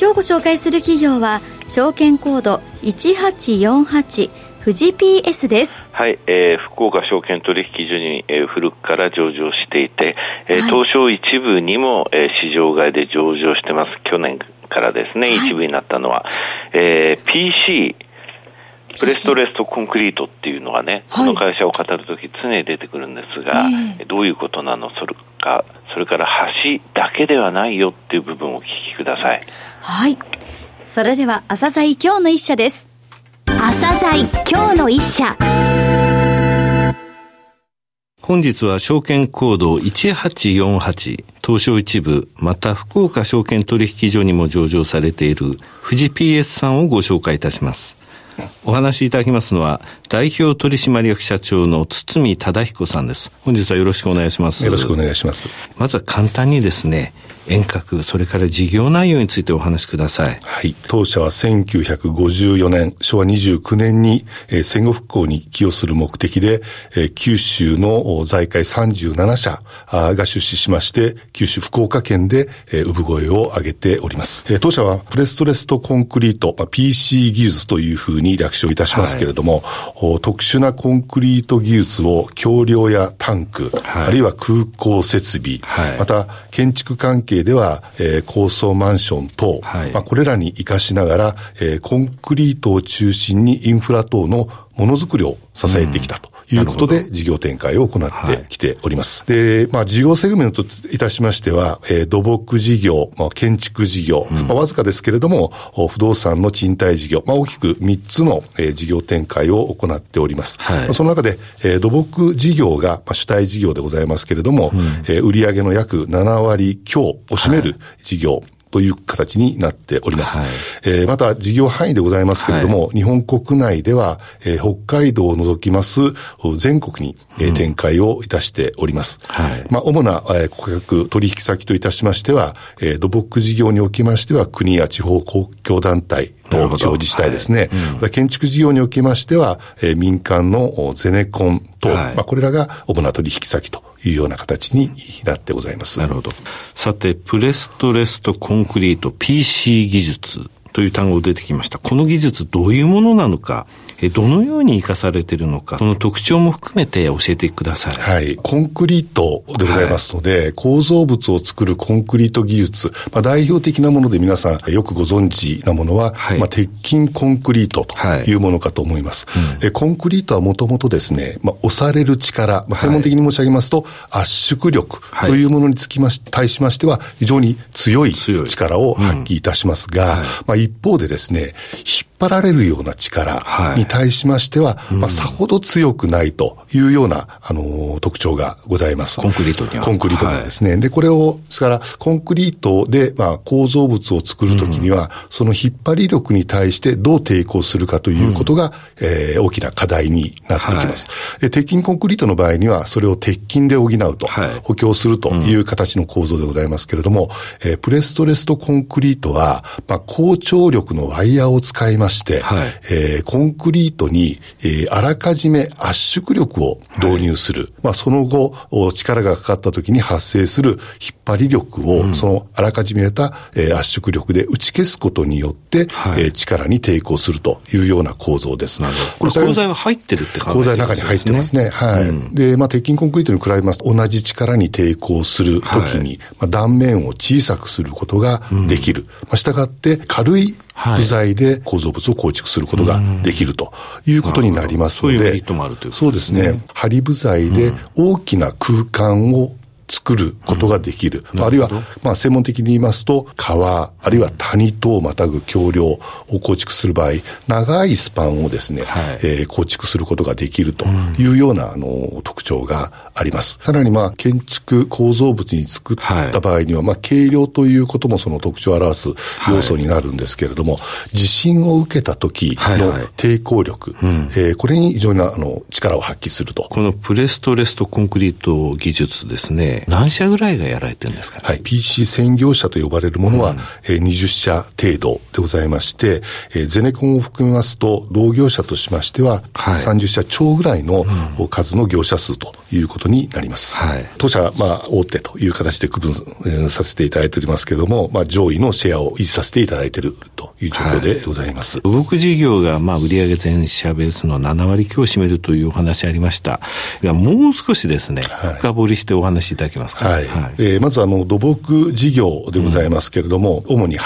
今日ご紹介する企業は証券コード1848富士 PS です。はい、えー、福岡証券取引所に、えー、古くから上場していて、えー、はい、東証一部にも、えー、市場外で上場してます。去年からですね、はい、一部になったのは、えー、PC、プレストレストコンクリートっていうのがね、この会社を語るとき常に出てくるんですが、えー、どういうことなの、それか、それから橋だけではないよっていう部分をお聞きください。はい。それでは、朝鮮今日の一社です。朝鮮今日の一社。本日は証券コード1848東証一部、また福岡証券取引所にも上場されている富士 PS さんをご紹介いたします。お話しいただきますのは、代表取締役社長の堤忠彦さんです。本日はよろしくお願いします。よろしくお願いします。まずは簡単にですね、遠隔、それから事業内容についてお話しください。はい。当社は1954年、昭和29年に、えー、戦後復興に寄与する目的で、えー、九州の財界37社が出資しまして、九州福岡県で、えー、産声を上げております。えー、当社はプレストレストコンクリート、まあ、PC 技術というふうに略称いたしますけれども、はい、特殊なコンクリート技術を橋梁やタンク、はい、あるいは空港設備、はい、また建築関係では、えー、高層マンション等、はい、まあ、これらに活かしながら、えー、コンクリートを中心にインフラ等のものづくりを支えてきたということで、事業展開を行ってきております。はい、で、まあ、事業セグメントといたしましては、えー、土木事業、まあ、建築事業、うん、まあ、わずかですけれども、不動産の賃貸事業、まあ、大きく3つの、えー、事業展開を行っております。はい、その中で、えー、土木事業が、まあ、主体事業でございますけれども、うん、えー、売上の約7割強を占める事業、はいという形になっております。はい、えー、また事業範囲でございますけれども、はい、日本国内では、えー、北海道を除きます全国に、えー、展開をいたしております。はい、まあ、主な、えー、顧客取引先といたしましては、えー、土木事業におきましては国や地方公共団体、と地方自治体ですね。はいうん、建築事業におきましては、えー、民間のゼネコン等、はい、まあ、これらが主な取引先というような形になってございます。なるほど。さて、プレストレストコンクリート PC 技術という単語出てきました。この技術どういうものなのか、どのように活かされているのか、その特徴も含めて教えてください。はい。コンクリートでございますので、はい、構造物を作るコンクリート技術、まあ、代表的なもので皆さんよくご存知なものは、はい、まあ、鉄筋コンクリートとい。うものかと思います。はいうん、コンクリートはもともとですね、まあ、押される力、まあ、専門的に申し上げますと、圧縮力というものにつきまし、対しましては、非常に強い力を発揮いたしますが、うん、まあ、一方でですね、引っ張られるような力に対しましては、はい、まあ、さほど強くないというような、あの、特徴がございます。コンクリートには。コンクリートにですね。はい、で、これを、ですから、コンクリートで、まあ、構造物を作るときには、うん、その引っ張り力に対してどう抵抗するかということが、うん、えー、大きな課題になってきます。はい、鉄筋コンクリートの場合には、それを鉄筋で補うと、はい、補強するという形の構造でございますけれども、うん、えー、プレストレストコンクリートは、まあ、高張力のワイヤーを使いまして、はい、えー、コンクリートに、えー、あらかじめ圧縮力を導入する。はい、まあ、その後、力がかかった時に発生する引っ張り力を、うん、そのあらかじめ入れた、えー、圧縮力で打ち消すことによって、はい、えー、力に抵抗するというような構造です。なるほど。これ鋼材は入ってるって感じ鋼材の中に入ってますね。はい。うん、で、まあ、鉄筋コンクリートに比べますと、同じ力に抵抗するときに、はい、まあ、断面を小さくすることができる。うん、まあ、したがって、軽い部材で構造物を構築することができるということになりますので、そうですね。針部材で大きな空間を作ることができる。あるいは、まあ、専門的に言いますと、川、あるいは谷等をまたぐ橋梁を構築する場合、長いスパンをですね、はい、えー、構築することができるというような、あの、特徴があります。さらに、まあ、建築構造物に作った場合には、はい、まあ、軽量ということもその特徴を表す要素になるんですけれども、はい、地震を受けた時の抵抗力、はいはい、えー、これに非常にあの力を発揮すると。このプレストレストコンクリート技術ですね、何社ぐらいがやられてるんですか、ね、はい、PC 専業者と呼ばれるものは、うん、えー、20社程度でございまして、えー、ゼネコンを含めますと、同業者としましては、はい、30社超ぐらいの数の業者数ということになります。はい、当社、まあ、大手という形で区分、えー、させていただいておりますけれども、まあ、上位のシェアを維持させていただいているという状況でございます。はい、動く事業が、まあ、売上全社ベースの7割強を占めるというお話ありました。が、もう少しですね、はい、深掘りしてお話しいただけますか？はい。はい、えー、まず、あの、土木事業でございますけれども、うん、主に橋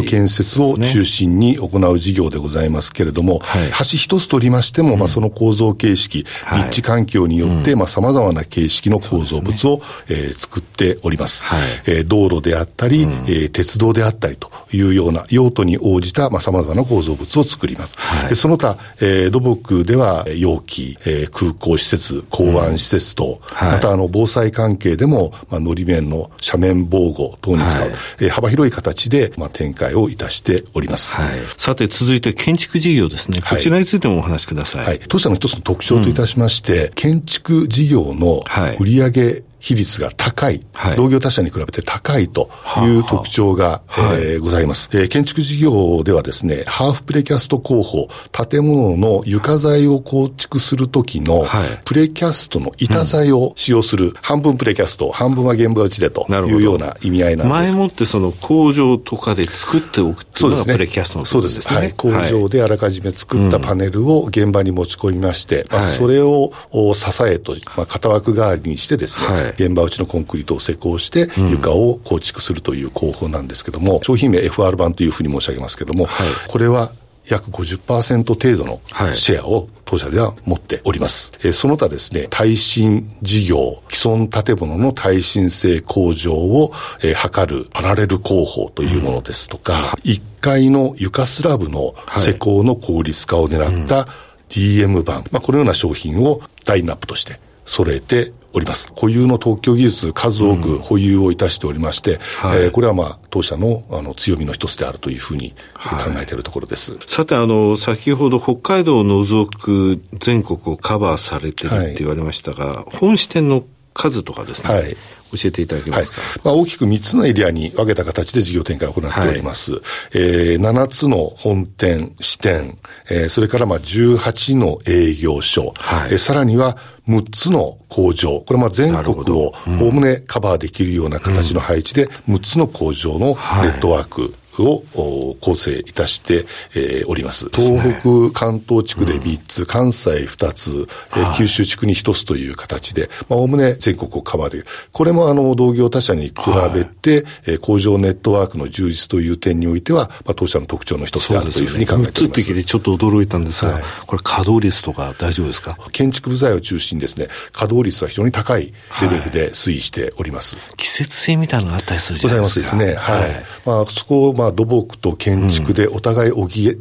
の建設を中心に行う事業でございますけれども、はい、橋一つとりましても、まあ、その構造形式、立地環境によって、まあ、様々な形式の構造物を、ねえー、作っております。はい、えー、道路であったり、うん、えー、鉄道であったりというような用途に応じた、まあ、様々な構造物を作ります。はい、その他、えー、土木では、容器、えー、空港施設、港湾施設等、うん、また、あの、防災関係でも、まあ、のり面の斜面防護等に使う、はい、えー、幅広い形で、まあ、展開をいたしております。はい、さて、続いて建築事業ですね。こちらについてもお話しください。はい。当社の一つの特徴といたしまして、うん、建築事業の売上比率が高い、はい、同業他社に比べて高いという特徴が、はえー、ございます、えー。建築事業ではですね、ハーフプレキャスト工法、建物の床材を構築するときの、プレキャストの板材を使用する、うん、半分プレキャスト、半分は現場打ちでというような意味合いなんです。前もってその工場とかで作っておくっていうのがプレキャストのそうです。ね。そうです。はい。工場であらかじめ作ったパネルを現場に持ち込みまして、まあ、それを支えと、まあ、型枠代わりにしてですね、現場打ちのコンクリートを施工して床を構築するという工法なんですけども、商品名 FR 版というふうに申し上げますけども、これは約50%程度のシェアを当社では持っております。はい、その他ですね、耐震事業、既存建物の耐震性向上を、えー、図るパラレル工法というものですとか、うん、1階の床スラブの施工の効率化を狙った DM 版、まあ、このような商品をラインナップとして揃えております。固有の特許技術数多く保有をいたしておりまして、うんはい、えー、これはまあ当社のあの強みの一つであるというふうに考えているところです。はい、さてあの先ほど北海道を除く全国をカバーされてるって言われましたが、はい、本支店の数とかですね、はい、教えていただけますか、はい、まあ、大きく3つのエリアに分けた形で事業展開を行っております。はい、えー、7つの本店、支店、えー、それからまあ18の営業所、はい、えー、さらには6つの工場、これま全国をおおむねカバーできるような形の配置で、6つの工場のネットワーク、を構成いたして、えー、おります。東北、関東地区で3つ、うん、関西2つ、えー、九州地区に1つという形で、まあ、おおむね全国をカバーでこれもあの、同業他社に比べて、はい、えー、工場ネットワークの充実という点においては、まあ、当社の特徴の一つだというふうに考えております。すね、つでちょっと驚いたんですが、はい、これ稼働率とか大丈夫ですか？建築部材を中心にですね、稼働率は非常に高いレベルで推移しております。はい、季節性みたいなのがあったりするじゃないですか。ございますですね。はい。まあ、そこを、まあ、土木と建築でお互い補い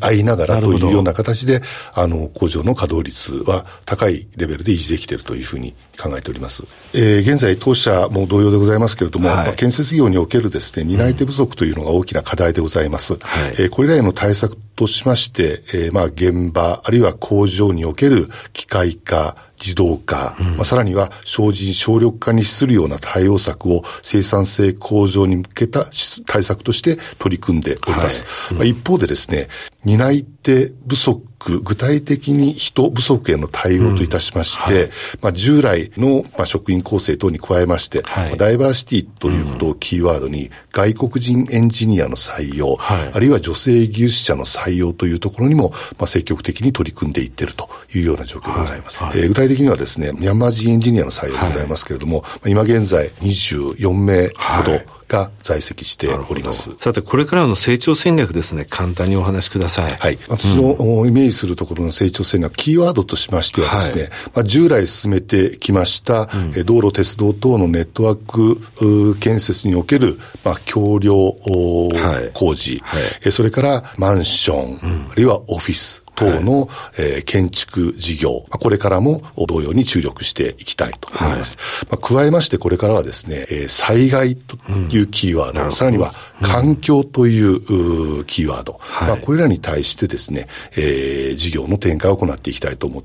合いながらというような形で、あの、工場の稼働率は高いレベルで維持できているというふうに考えております。えー、現在、当社も同様でございますけれども、はい、まあ、建設業におけるですね、担い手不足というのが大きな課題でございます。うん、えー、これらへの対策としまして、えー、まあ、現場、あるいは工場における機械化、自動化、うん、まあ、さらには精進省力化に資するような対応策を生産性向上に向けた対策として取り組んでおります。はい。うん、まあ、一方でですね、担い手不足具体的に人不足への対応といたしまして、うんはい、まあ、従来の、まあ、職員構成等に加えまして、はい、ダイバーシティということをキーワードに、外国人エンジニアの採用、はい、あるいは女性技術者の採用というところにも、まあ、積極的に取り組んでいっているというような状況でございます。えー、具体的にはですね、ミャンマー人エンジニアの採用でございますけれども、はい、今現在24名ほど、が在籍しております。さて、これからの成長戦略ですね、簡単にお話しください。はい。私のイメージするところの成長戦略、キーワードとしましてはですね、はい、まあ、従来進めてきました、うん、道路、鉄道等のネットワーク建設における、まあ、橋梁工事、はい。はい、それからマンション、うん、あるいはオフィス、等の、はい、えー、建築事業、これからも同様に注力していきたいと思います。はい、まあ、加えましてこれからはですね、えー、災害というキーワード、うん、さらには環境という、うキーワード、はい、まあ、これらに対してですね、えー、事業の展開を行っていきたいと思う。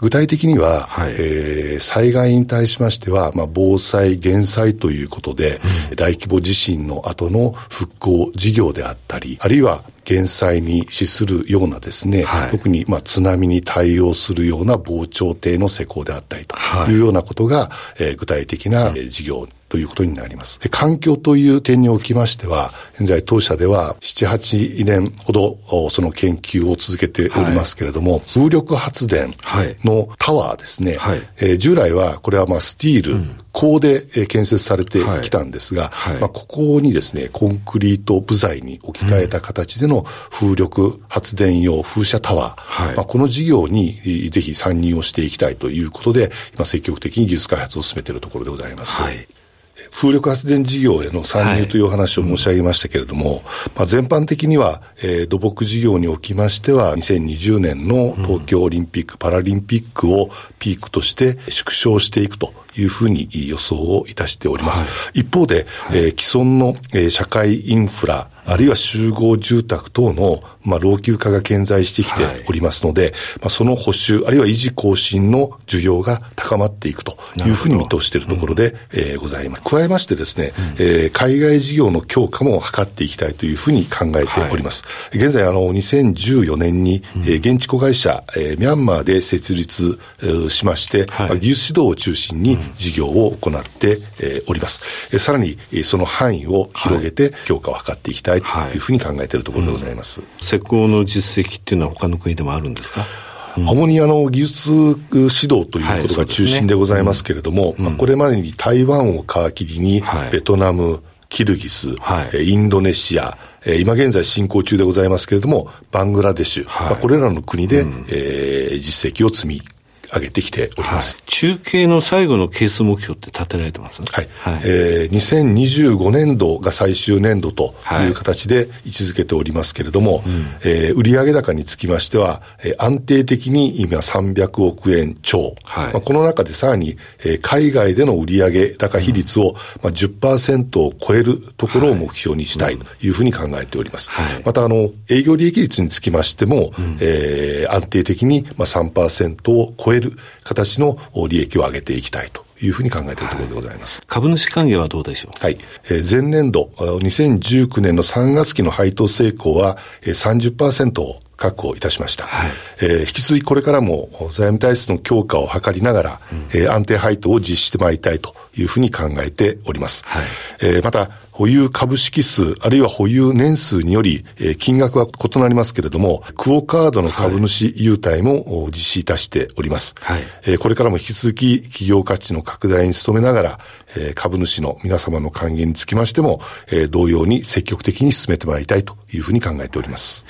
具体的には、はい、えー、災害に対しましては、まあ、防災、減災ということで、うん、大規模地震の後の復興事業であったり、あるいは減災に資するようなですね、はい、特にまあ津波に対応するような防潮堤の施工であったりとい。うようなことが、えー、具体的な事業ということになります。環境という点におきましては、現在当社では7、8年ほどその研究を続けておりますけれども、はい、風力発電のタワーですね、はい、えー、従来はこれはまあスティール、うん。鋼で建設されてきたんですが、はい。はい、まあ、ここにですね、コンクリート部材に置き換えた形での風力発電用風車タワー、はい、まあ、この事業にぜひ参入をしていきたいということで、今積極的に技術開発を進めているところでございます。風力発電事業への参入というお話を申し上げましたけれども、はい。まあ、全般的には、えー、土木事業におきましては、2020年の東京オリンピック・パラリンピックをピークとして縮小していくというふうに予想をいたしております。はい、一方で、はい、えー、既存の、えー、社会インフラ、あるいは集合住宅等の、まあ、老朽化が顕在してきておりますので、はい、まあ、その補修、あるいは維持更新の需要が高まっていくというふうに見通しているところで、うん、えー、ございます。加えましてですね、うん、えー、海外事業の強化も図っていきたいというふうに考えております。はい、現在、あの、2014年に、うん、えー、現地子会社、えー、ミャンマーで設立、えー、しまして、はい、まあ、技術指導を中心に事業を行って、えー、おります。えー、さらに、その範囲を広げて強化を図っていきたいいとい。うふうに考えてい。るところでございます。施工の実績っていうのは他の国でもあるんですか？主にあの技術指導ということが中心でございますけれども、まあ、これまでに台湾を皮切りに、ベトナム、キルギス、はい、インドネシア、今現在進行中でございますけれども、バングラデシュ、はい、まあ、これらの国で、うん、えー、実績を積み上げてきております。はい、中継の最後のケース目標って立てられてます？はい。はい、えー、2025年度が最終年度とい。う形で位置づけておりますけれども、はい、えー、売上高につきましては、えー、安定的に今300億円超。はい、まあ、この中でさらに、えー、海外での売上高比率を、まあ、10%を超えるところを目標にしたいというふうに考えております。はい、また、あの、営業利益率につきましても、うん、えー、安定的に、まあ、3%を超える形の利益を上げていきたいというふうに考えているところでございます。はい、株主還元はどうでしょう？はい。えー、前年度、2019年の3月期の配当成功は、えー、30%を確保いたしました。はい、えー、引き続きこれからも財務体質の強化を図りながら、うん、えー、安定配当を実施してまいりたいというふうに考えております。はい、えー、また、保有株式数、あるいは保有年数により、えー、金額は異なりますけれども、クオカードの株主優待も実施いたしております。はい、えー、これからも引き続き企業価値の拡大に努めながら、えー、株主の皆様の還元につきましても、えー、同様に積極的に進めてまいりたいというふうに考えております。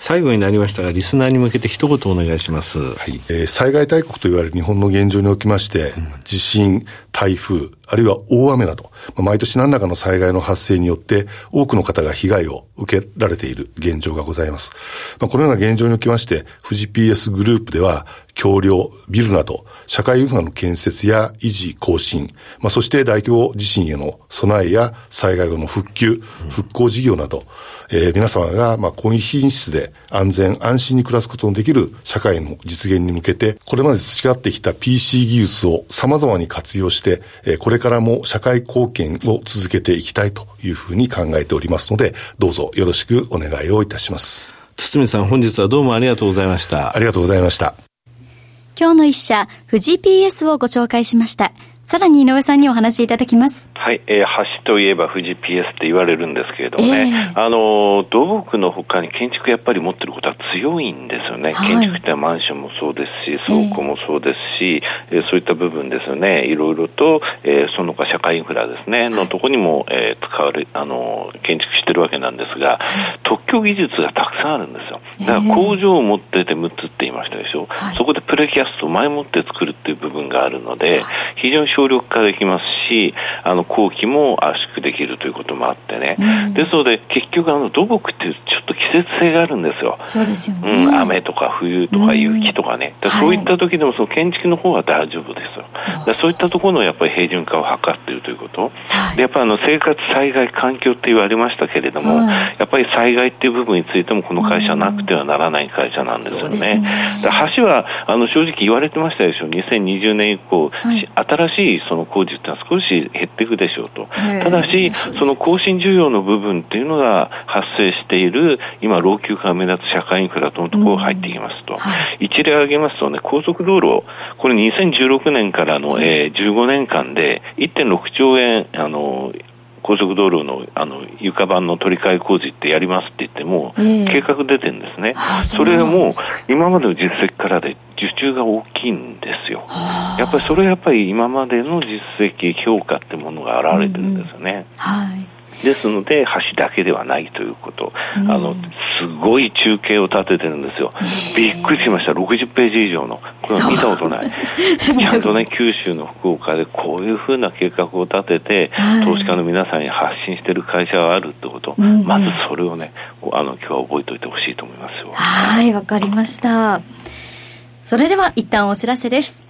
最後になりましたが、リスナーに向けて一言お願いします。はい。えー、災害大国と言われる日本の現状におきまして、うん、地震、台風、あるいは大雨など、まあ、毎年何らかの災害の発生によって多くの方が被害を受けられている現状がございます。まあ、このような現状におきまして、富士 PS グループでは、橋梁、ビルなど、社会インフラの建設や維持、更新、まあ、そして大規模地震への備えや災害後の復旧、復興事業など、えー、皆様が、まあ、高品質で安全、安心に暮らすことのできる社会の実現に向けて、これまで培ってきた PC 技術を様々に活用して、えー、これからも社会貢献を続けていきたいというふうに考えておりますので、どうぞよろしくお願いをいたします。堤さん、本日はどうもありがとうございました。ありがとうございました。今日の一社、富士 PS をご紹介しました。さらに井上さんにお話しいただきます。はい、えー、橋といえば富士 PS って言われるんですけれどもね、えー、あの、土木のほかに建築やっぱり持ってることは強いんですよね。はい、建築ってマンションもそうですし、倉庫もそうですし、えー、そういった部分ですよね。いろいろと、えー、その他社会インフラですね、のとこにも、えー、使われ、あの、建築してるわけなんですが、特許技術がたくさんあるんですよ。だから工場を持ってて6つって言いましたでしょ。はい、そこでプレキャストを前もって作るっていう部分があるので、非常に省力化できますし、あの、工期も圧縮できるということもあってね。うん、ですので、結局あの、土木ってちょっと季節性があるんですよ。そうですよね。うん、雨とか冬とか雪とかね。うん、そういった時でもその建築の方は大丈夫ですよ。はい、そういったところのやっぱり平準化を図っているということ。はい、で、やっぱりあの、生活災害環境って言われましたけれども、はい、やっぱり災害っていう部分についてもこの会社はなくてはならない会社なんですよね。ね橋は、あの、正直言われてましたでしょ。2020年以降、新しいその工事ってのは少し減っていくでしょうと。ただし、その更新需要の部分っていうのが発生している、今、老朽化が目立つ社会インフラとのところが入ってきますと。一例挙げますとね、高速道路、これ2016年からの、えー、15年間で1.6兆円、あの、高速道路のあの床板の取り替え工事ってやりますって言っても、えー、計画出てるんですね。それも今までの実績からで受注が大きいんですよ。やっぱりそれはやっぱり今までの実績評価ってものが現れてるんですよね。うん、はい。ですので、橋だけではないということ、うん、あの、すごい中継を立ててるんですよ。びっくりしました。60ページ以上の。これは見たことない。ちゃんとね、九州の福岡でこういうふうな計画を立てて、はい、投資家の皆さんに発信してる会社があるってこと、うん、まずそれをね、あの、今日は覚えておいてほしいと思いますよ。はい、わかりました。それでは一旦お知らせです。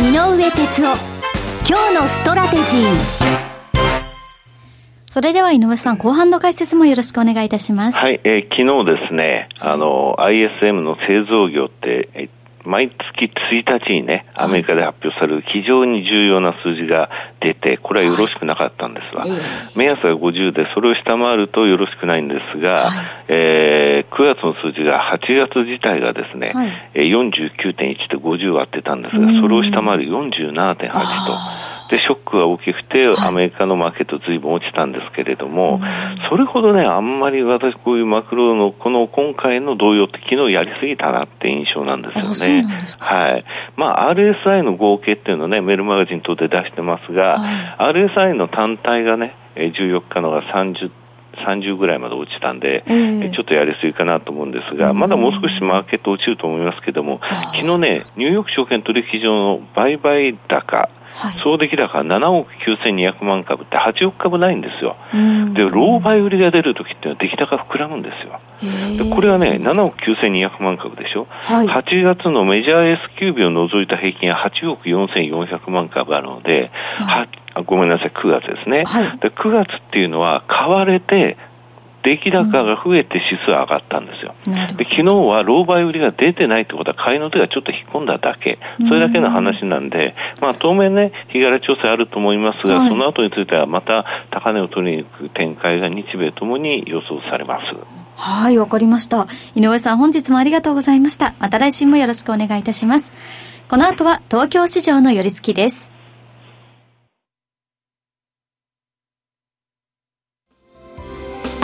井上哲夫今日のストラテジーそれでは井上さん、後半の解説もよろしくお願いいたします。はい、えー、昨日ですね、あの、ISM の製造業って、毎月1日にね、アメリカで発表される非常に重要な数字が出て、これはよろしくなかったんですが、はい、目安が50で、それを下回るとよろしくないんですが、はい、えー、9月の数字が8月自体がですね、はい、49.1で50割ってたんですが、それを下回る47.8と。で、ショックが大きくて、アメリカのマーケットずいぶん落ちたんですけれども、それほどね、あんまり私こういうマクロの、この今回の動揺って昨日やりすぎたなって印象なんですよね。はい。まあ、RSI の合計っていうのをね、メールマガジン等で出してますが、はい、RSI の単体がね、14日のが30 30ぐらいまで落ちたんで、えー、ちょっとやりすぎかなと思うんですが、まだもう少しマーケット落ちると思いますけども、昨日ね、ニューヨーク証券取引所の売買高、はい、総出来高7億9200万株って8億株ないんですよ。で、老売売りが出るときっていうのは出来高膨らむんですよ。でこれはね、7億9200万株でしょ。はい、8月のメジャー S q 日を除いた平均は8億4400万株あるので、はい、ごめんなさい、9月ですね。はい、で9月っていうのは買われて出来高が増えて指数上がったんですよ。で昨日は老売売りが出てないってことは買いの手がちょっと引っ込んだだけ、それだけの話なんで、まあ当面ね、日柄調整あると思いますが、はい、その後についてはまた高値を取りに行く展開が日米ともに予想されます。はい、わかりました。井上さん本日もありがとうございました。また来週もよろしくお願いいたします。この後は東京市場の寄り付きです。